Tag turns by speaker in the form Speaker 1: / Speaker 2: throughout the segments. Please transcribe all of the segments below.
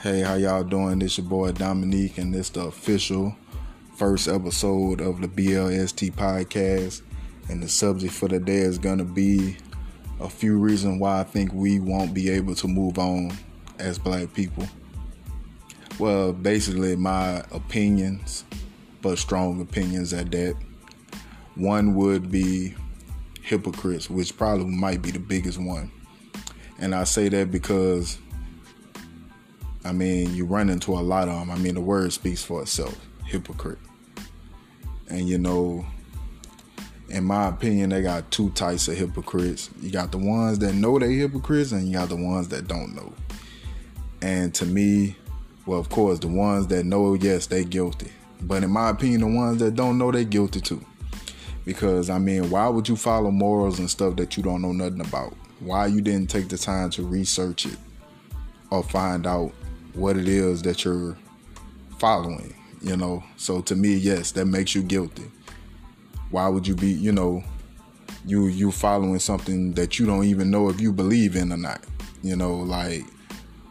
Speaker 1: Hey, how y'all doing? This your boy Dominique, and this the official first episode of the BLST podcast. And the subject for the day is gonna be a few reasons why I think we won't be able to move on as black people. Well, basically my opinions, but strong opinions at that. One would be hypocrites, which probably might be the biggest one. And I say that because I mean, you run into a lot of them. I mean, the word speaks for itself hypocrite. And you know, in my opinion, they got two types of hypocrites. You got the ones that know they hypocrites, and you got the ones that don't know. And to me, well, of course, the ones that know, yes, they guilty. But in my opinion, the ones that don't know, they guilty too. Because I mean, why would you follow morals and stuff that you don't know nothing about? Why you didn't take the time to research it or find out what it is that you're following, you know. So to me, yes, that makes you guilty. Why would you be, you know, you you following something that you don't even know if you believe in or not? You know, like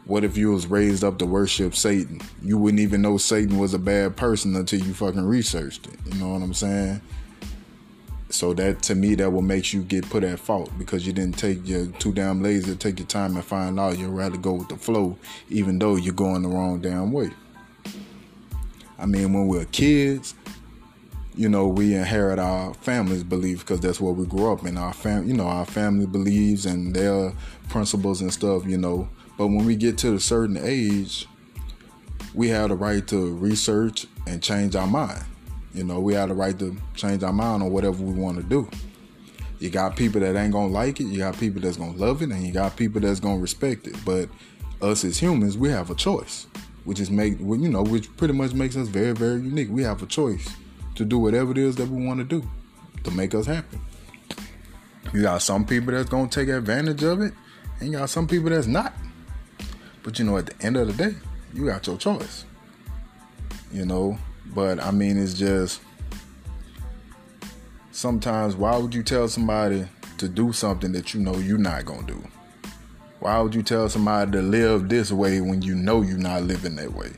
Speaker 1: what if you was raised up to worship Satan? You wouldn't even know Satan was a bad person until you fucking researched it. You know what I'm saying? So that to me, that will make you get put at fault because you didn't take your too damn lazy to take your time and find out. You'd rather go with the flow, even though you're going the wrong damn way. I mean, when we're kids, you know, we inherit our family's beliefs because that's what we grew up in. Our fam, you know, our family believes and their principles and stuff. You know, but when we get to a certain age, we have the right to research and change our mind. You know, we have the right to change our mind on whatever we want to do. You got people that ain't gonna like it, you got people that's gonna love it, and you got people that's gonna respect it. But us as humans, we have a choice, which is make you know, which pretty much makes us very, very unique. We have a choice to do whatever it is that we want to do to make us happy. You got some people that's gonna take advantage of it, and you got some people that's not. But you know, at the end of the day, you got your choice. You know, but I mean, it's just sometimes why would you tell somebody to do something that you know you're not gonna do? Why would you tell somebody to live this way when you know you're not living that way?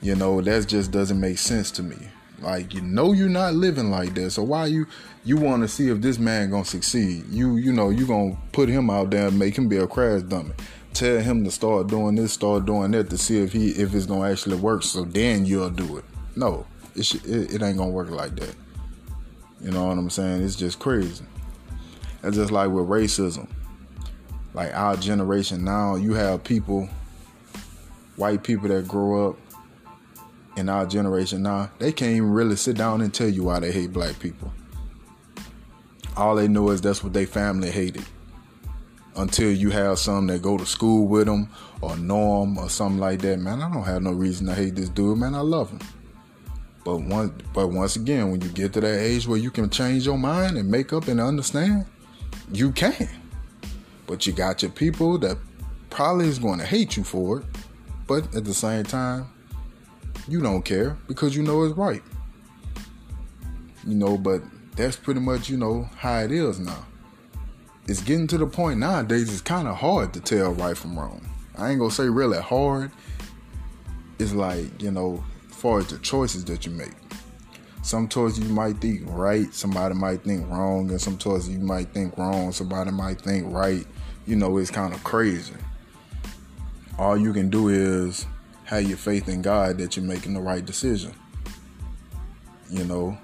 Speaker 1: You know, that just doesn't make sense to me. Like you know you're not living like that, so why you you want to see if this man gonna succeed? You you know you gonna put him out there and make him be a crash dummy tell him to start doing this, start doing that to see if he if it's gonna actually work. So then you'll do it. No, it, sh- it, it ain't gonna work like that. You know what I'm saying? It's just crazy. It's just like with racism. Like our generation now, you have people, white people that grow up in our generation now, they can't even really sit down and tell you why they hate black people. All they know is that's what they family hated until you have some that go to school with them or know him or something like that. Man, I don't have no reason to hate this dude. Man, I love him. But once, but once again, when you get to that age where you can change your mind and make up and understand, you can. But you got your people that probably is going to hate you for it. But at the same time, you don't care because you know it's right. You know, but that's pretty much, you know, how it is now it's getting to the point nowadays it's kind of hard to tell right from wrong. I ain't gonna say really hard. It's like, you know, far as the choices that you make. Some choices you might think right, somebody might think wrong, and some choices you might think wrong, somebody might think right. You know, it's kind of crazy. All you can do is have your faith in God that you're making the right decision. You know,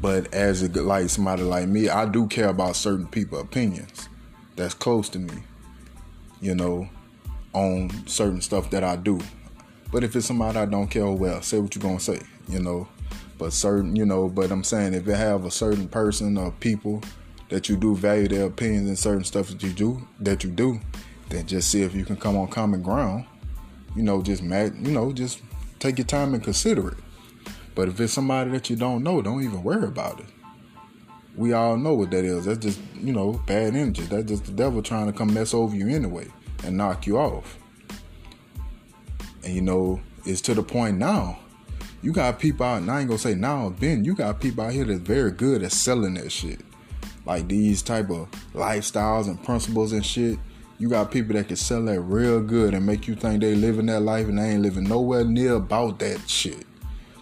Speaker 1: but as a like somebody like me, I do care about certain people' opinions that's close to me, you know, on certain stuff that I do. But if it's somebody I don't care, well, say what you're gonna say, you know. But certain, you know, but I'm saying if you have a certain person or people that you do value their opinions and certain stuff that you do that you do, then just see if you can come on common ground. You know, just you know, just take your time and consider it. But if it's somebody that you don't know, don't even worry about it. We all know what that is. That's just, you know, bad energy. That's just the devil trying to come mess over you anyway and knock you off. And you know, it's to the point now. You got people out, and I ain't gonna say now, Ben, you got people out here that's very good at selling that shit. Like these type of lifestyles and principles and shit. You got people that can sell that real good and make you think they living that life and they ain't living nowhere near about that shit.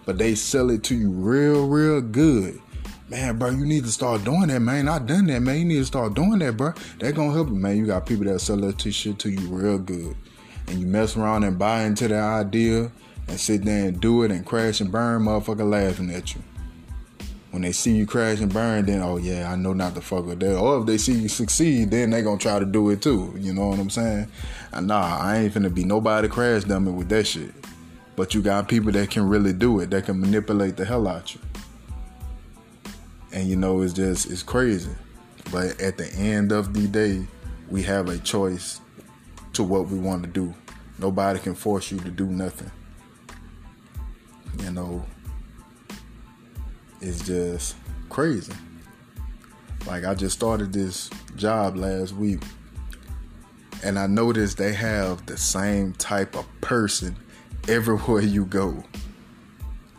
Speaker 1: But they sell it to you real, real good. Man, bro, you need to start doing that, man. I done that, man. You need to start doing that, bro. That gonna help you, man. You got people that sell that shit to you real good. And you mess around and buy into that idea and sit there and do it and crash and burn, motherfucker laughing at you when they see you crash and burn, then oh yeah, I know not to fuck with that. Or if they see you succeed, then they gonna try to do it too. You know what I'm saying? Nah, I ain't finna be nobody crash dummy with that shit. But you got people that can really do it, that can manipulate the hell out of you. And you know, it's just it's crazy. But at the end of the day, we have a choice to what we want to do. Nobody can force you to do nothing. You know, it's just crazy. Like I just started this job last week and I noticed they have the same type of person everywhere you go.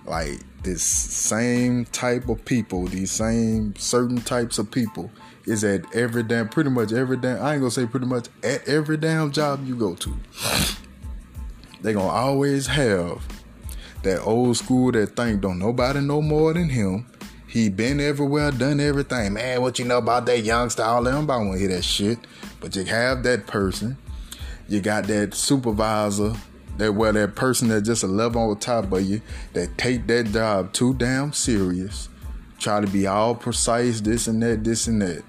Speaker 1: Like this same type of people, these same certain types of people is at every damn pretty much every damn I ain't gonna say pretty much at every damn job you go to. They gonna always have that old school that think don't nobody know more than him. He been everywhere, done everything. Man, what you know about that youngster? All them, want to hear that shit. But you have that person. You got that supervisor, that well, that person that just a level on top of you, that take that job too damn serious. Try to be all precise, this and that, this and that.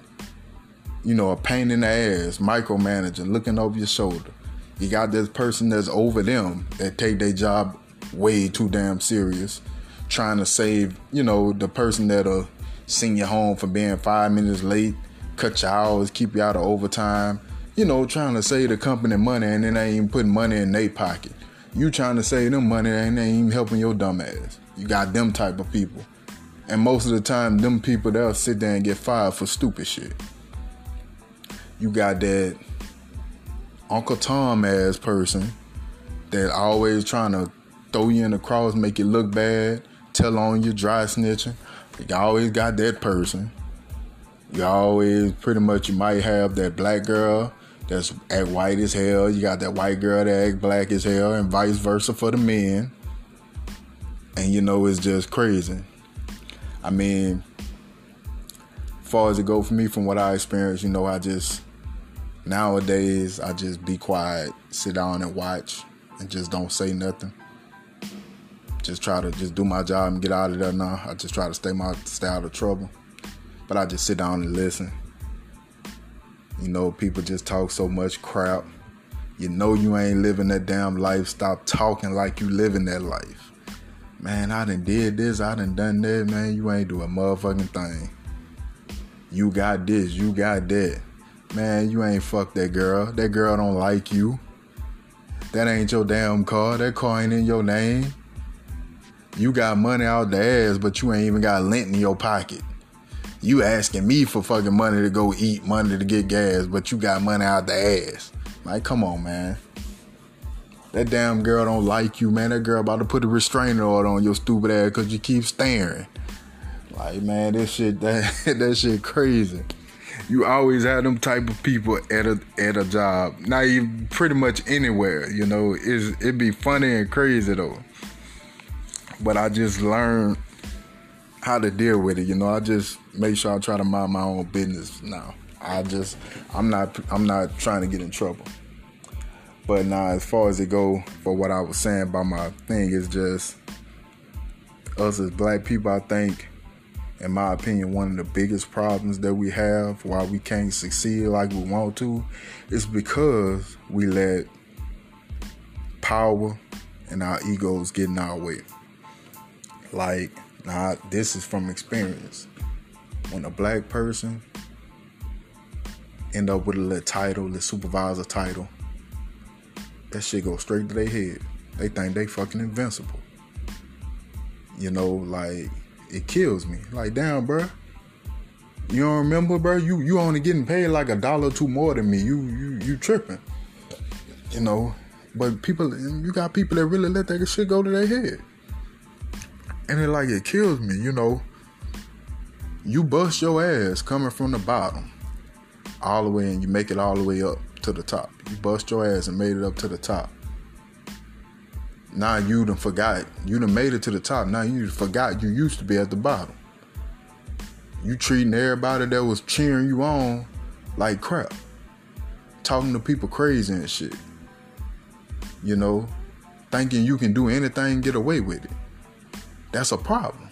Speaker 1: You know, a pain in the ass, micromanaging, looking over your shoulder. You got this person that's over them that take their job way too damn serious, trying to save, you know, the person that'll send you home for being five minutes late, cut your hours, keep you out of overtime, you know, trying to save the company money and then they ain't even putting money in their pocket. You trying to save them money and they ain't even helping your dumb ass. You got them type of people. And most of the time, them people they'll sit there and get fired for stupid shit. You got that Uncle Tom ass person that always trying to throw you in the cross, make you look bad, tell on you, dry snitching. You always got that person. You always pretty much you might have that black girl that's act white as hell. You got that white girl that act black as hell, and vice versa for the men. And you know it's just crazy. I mean, far as it go for me, from what I experienced, you know, I just nowadays I just be quiet, sit down and watch, and just don't say nothing just try to just do my job and get out of there now. I just try to stay my stay out of trouble. But I just sit down and listen. You know, people just talk so much crap. You know you ain't living that damn life. Stop talking like you living that life. Man, I done did this, I done done that, man. You ain't do a motherfucking thing. You got this, you got that. Man, you ain't fuck that girl. That girl don't like you. That ain't your damn car. That car ain't in your name. You got money out the ass, but you ain't even got lint in your pocket. You asking me for fucking money to go eat, money to get gas, but you got money out the ass. Like, come on, man. That damn girl don't like you, man. That girl about to put a restraining order on your stupid ass because you keep staring. Like, man, this shit, that that shit crazy. You always have them type of people at a at a job. Not even pretty much anywhere, you know. It's, it'd be funny and crazy though but I just learned how to deal with it. You know, I just make sure I try to mind my own business now. I just I'm not I'm not trying to get in trouble. But now as far as it go for what I was saying about my thing is just us as black people I think in my opinion one of the biggest problems that we have why we can't succeed like we want to is because we let power and our egos get in our way. Like, now this is from experience. When a black person end up with a little title, the supervisor title, that shit go straight to their head. They think they fucking invincible. You know, like it kills me. Like, damn, bro. You don't remember, bro? You you only getting paid like a dollar or two more than me. You you you tripping. You know, but people, you got people that really let that shit go to their head and it like it kills me, you know. You bust your ass coming from the bottom all the way and you make it all the way up to the top. You bust your ass and made it up to the top. Now you done forgot. You done made it to the top. Now you forgot you used to be at the bottom. You treating everybody that was cheering you on like crap. Talking to people crazy and shit. You know, thinking you can do anything get away with it. That's a problem.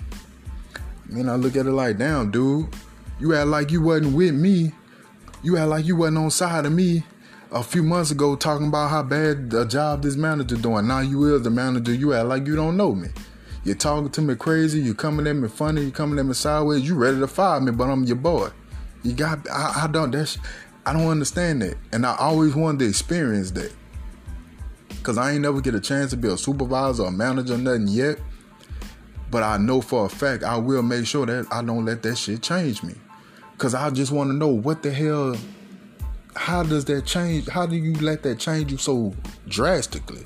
Speaker 1: Then I look at it like, damn, dude, you act like you wasn't with me. You act like you wasn't on side of me a few months ago talking about how bad the job this manager doing. Now you is the manager. You act like you don't know me. You're talking to me crazy. You coming at me funny. You coming at me sideways. You ready to fire me, but I'm your boy. You got. I, I don't. That's. I don't understand that, and I always wanted to experience that. Cause I ain't never get a chance to be a supervisor or manager, nothing yet. But I know for a fact I will make sure that I don't let that shit change me. Cause I just want to know what the hell how does that change? How do you let that change you so drastically?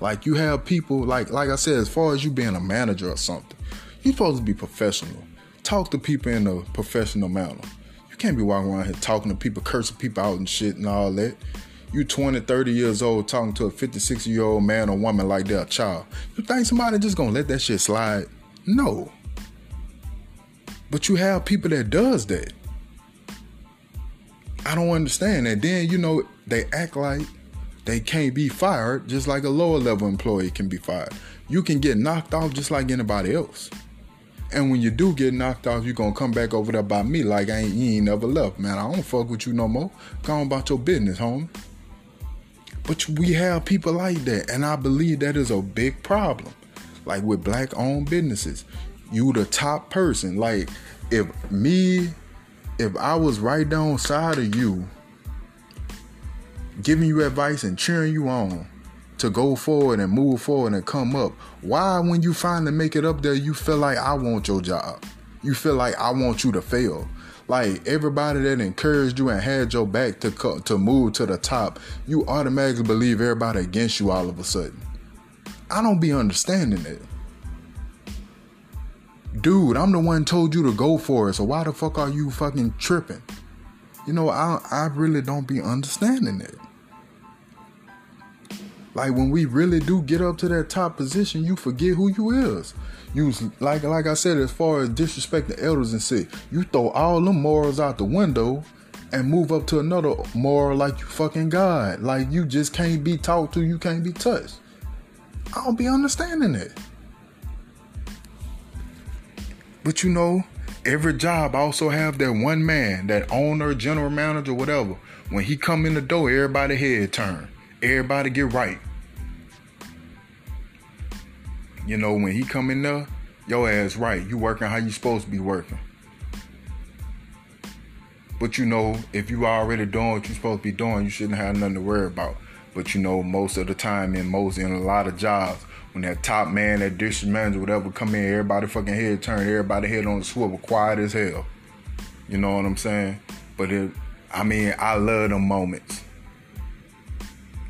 Speaker 1: Like you have people like like I said, as far as you being a manager or something, you're supposed to be professional. Talk to people in a professional manner. You can't be walking around here talking to people, cursing people out and shit and all that. You 20, 30 years old talking to a 56 year old man or woman like they're a child. You think somebody just gonna let that shit slide? No. But you have people that does that. I don't understand that. Then, you know, they act like they can't be fired just like a lower level employee can be fired. You can get knocked off just like anybody else. And when you do get knocked off, you're gonna come back over there by me like I ain't you ain't never left, man. I don't fuck with you no more. Go on about your business, homie. But we have people like that, and I believe that is a big problem. Like with black owned businesses. You the top person. Like if me if I was right down side of you, giving you advice and cheering you on to go forward and move forward and come up, why when you finally make it up there, you feel like I want your job? You feel like I want you to fail. Like everybody that encouraged you and had your back to to move to the top, you automatically believe everybody against you all of a sudden. I don't be understanding it dude, I'm the one told you to go for it. So why the fuck are you fucking tripping? You know, I I really don't be understanding it. Like when we really do get up to that top position, you forget who you is. You like like I said, as far as disrespect the elders and shit, you throw all them morals out the window and move up to another moral like you fucking God. Like you just can't be talked to, you can't be touched. I don't be understanding it. But you know, every job also have that one man, that owner, general manager, whatever. When he come in the door, everybody head turn. Everybody get right. You know, when he come in there, your ass right. You working how you supposed to be working. But you know, if you already doing what you supposed to be doing, you shouldn't have nothing to worry about. But you know, most of the time in most in a lot of jobs, when that top man, that district manager, whatever, come in, everybody fucking head turn, everybody head on the swivel, quiet as hell. You know what I'm saying? But it, I mean, I love them moments.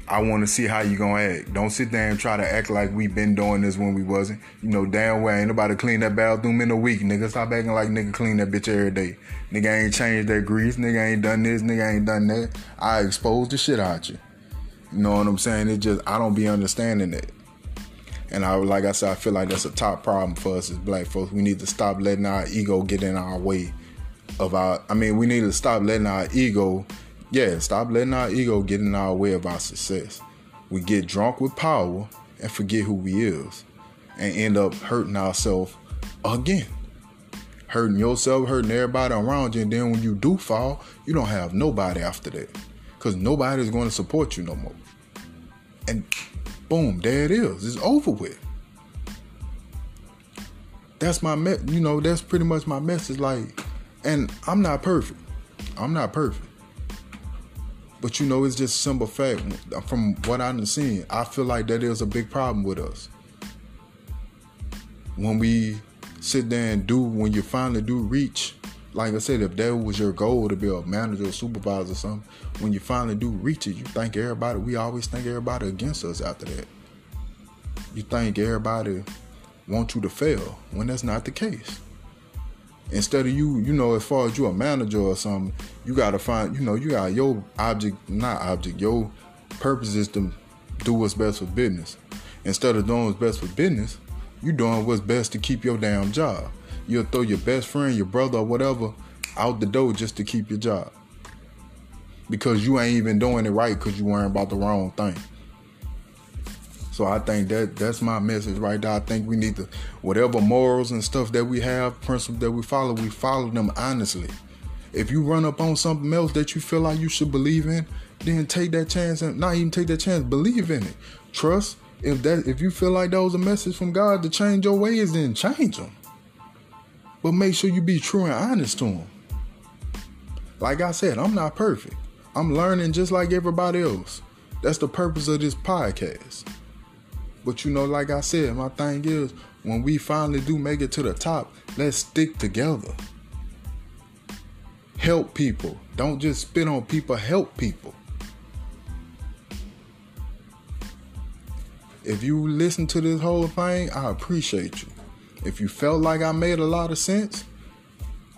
Speaker 1: I want to see how you gonna act. Don't sit there and try to act like we been doing this when we wasn't. You know damn well ain't nobody clean that bathroom in a week. Nigga, stop acting like nigga clean that bitch every day. Nigga ain't changed that grease. Nigga ain't done this. Nigga ain't done that. I exposed the shit out you. You know what I'm saying? It just I don't be understanding it. And I, like I said, I feel like that's a top problem for us as black folks. We need to stop letting our ego get in our way of our. I mean, we need to stop letting our ego, yeah, stop letting our ego get in our way of our success. We get drunk with power and forget who we is, and end up hurting ourselves again. Hurting yourself, hurting everybody around you, and then when you do fall, you don't have nobody after that, because nobody's going to support you no more. And Boom, there it is. It's over with. That's my me- you know, that's pretty much my message like and I'm not perfect. I'm not perfect. But you know, it's just simple fact. From what I've seen, I feel like that is a big problem with us. When we sit there and do, when you finally do reach like I said, if that was your goal to be a manager or supervisor or something, when you finally do reach it, you think everybody, we always think everybody against us after that. You think everybody wants you to fail when that's not the case. Instead of you, you know, as far as you a manager or something, you gotta find, you know, you got your object, not object, your purpose is to do what's best for business. Instead of doing what's best for business, you doing what's best to keep your damn job. You'll throw your best friend, your brother, or whatever out the door just to keep your job. Because you ain't even doing it right because you worrying about the wrong thing. So I think that that's my message right there. I think we need to whatever morals and stuff that we have, principles that we follow, we follow them honestly. If you run up on something else that you feel like you should believe in, then take that chance and not even take that chance, believe in it. Trust. If that if you feel like that was a message from God to change your ways, then change them. But make sure you be true and honest to them. Like I said, I'm not perfect. I'm learning just like everybody else. That's the purpose of this podcast. But you know, like I said, my thing is when we finally do make it to the top, let's stick together. Help people. Don't just spit on people, help people. If you listen to this whole thing, I appreciate you. If you felt like I made a lot of sense,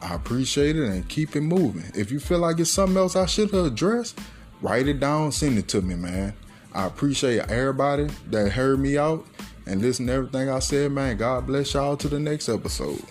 Speaker 1: I appreciate it and keep it moving. If you feel like it's something else I should have addressed, write it down, send it to me, man. I appreciate everybody that heard me out and listen to everything I said, man. God bless y'all to the next episode.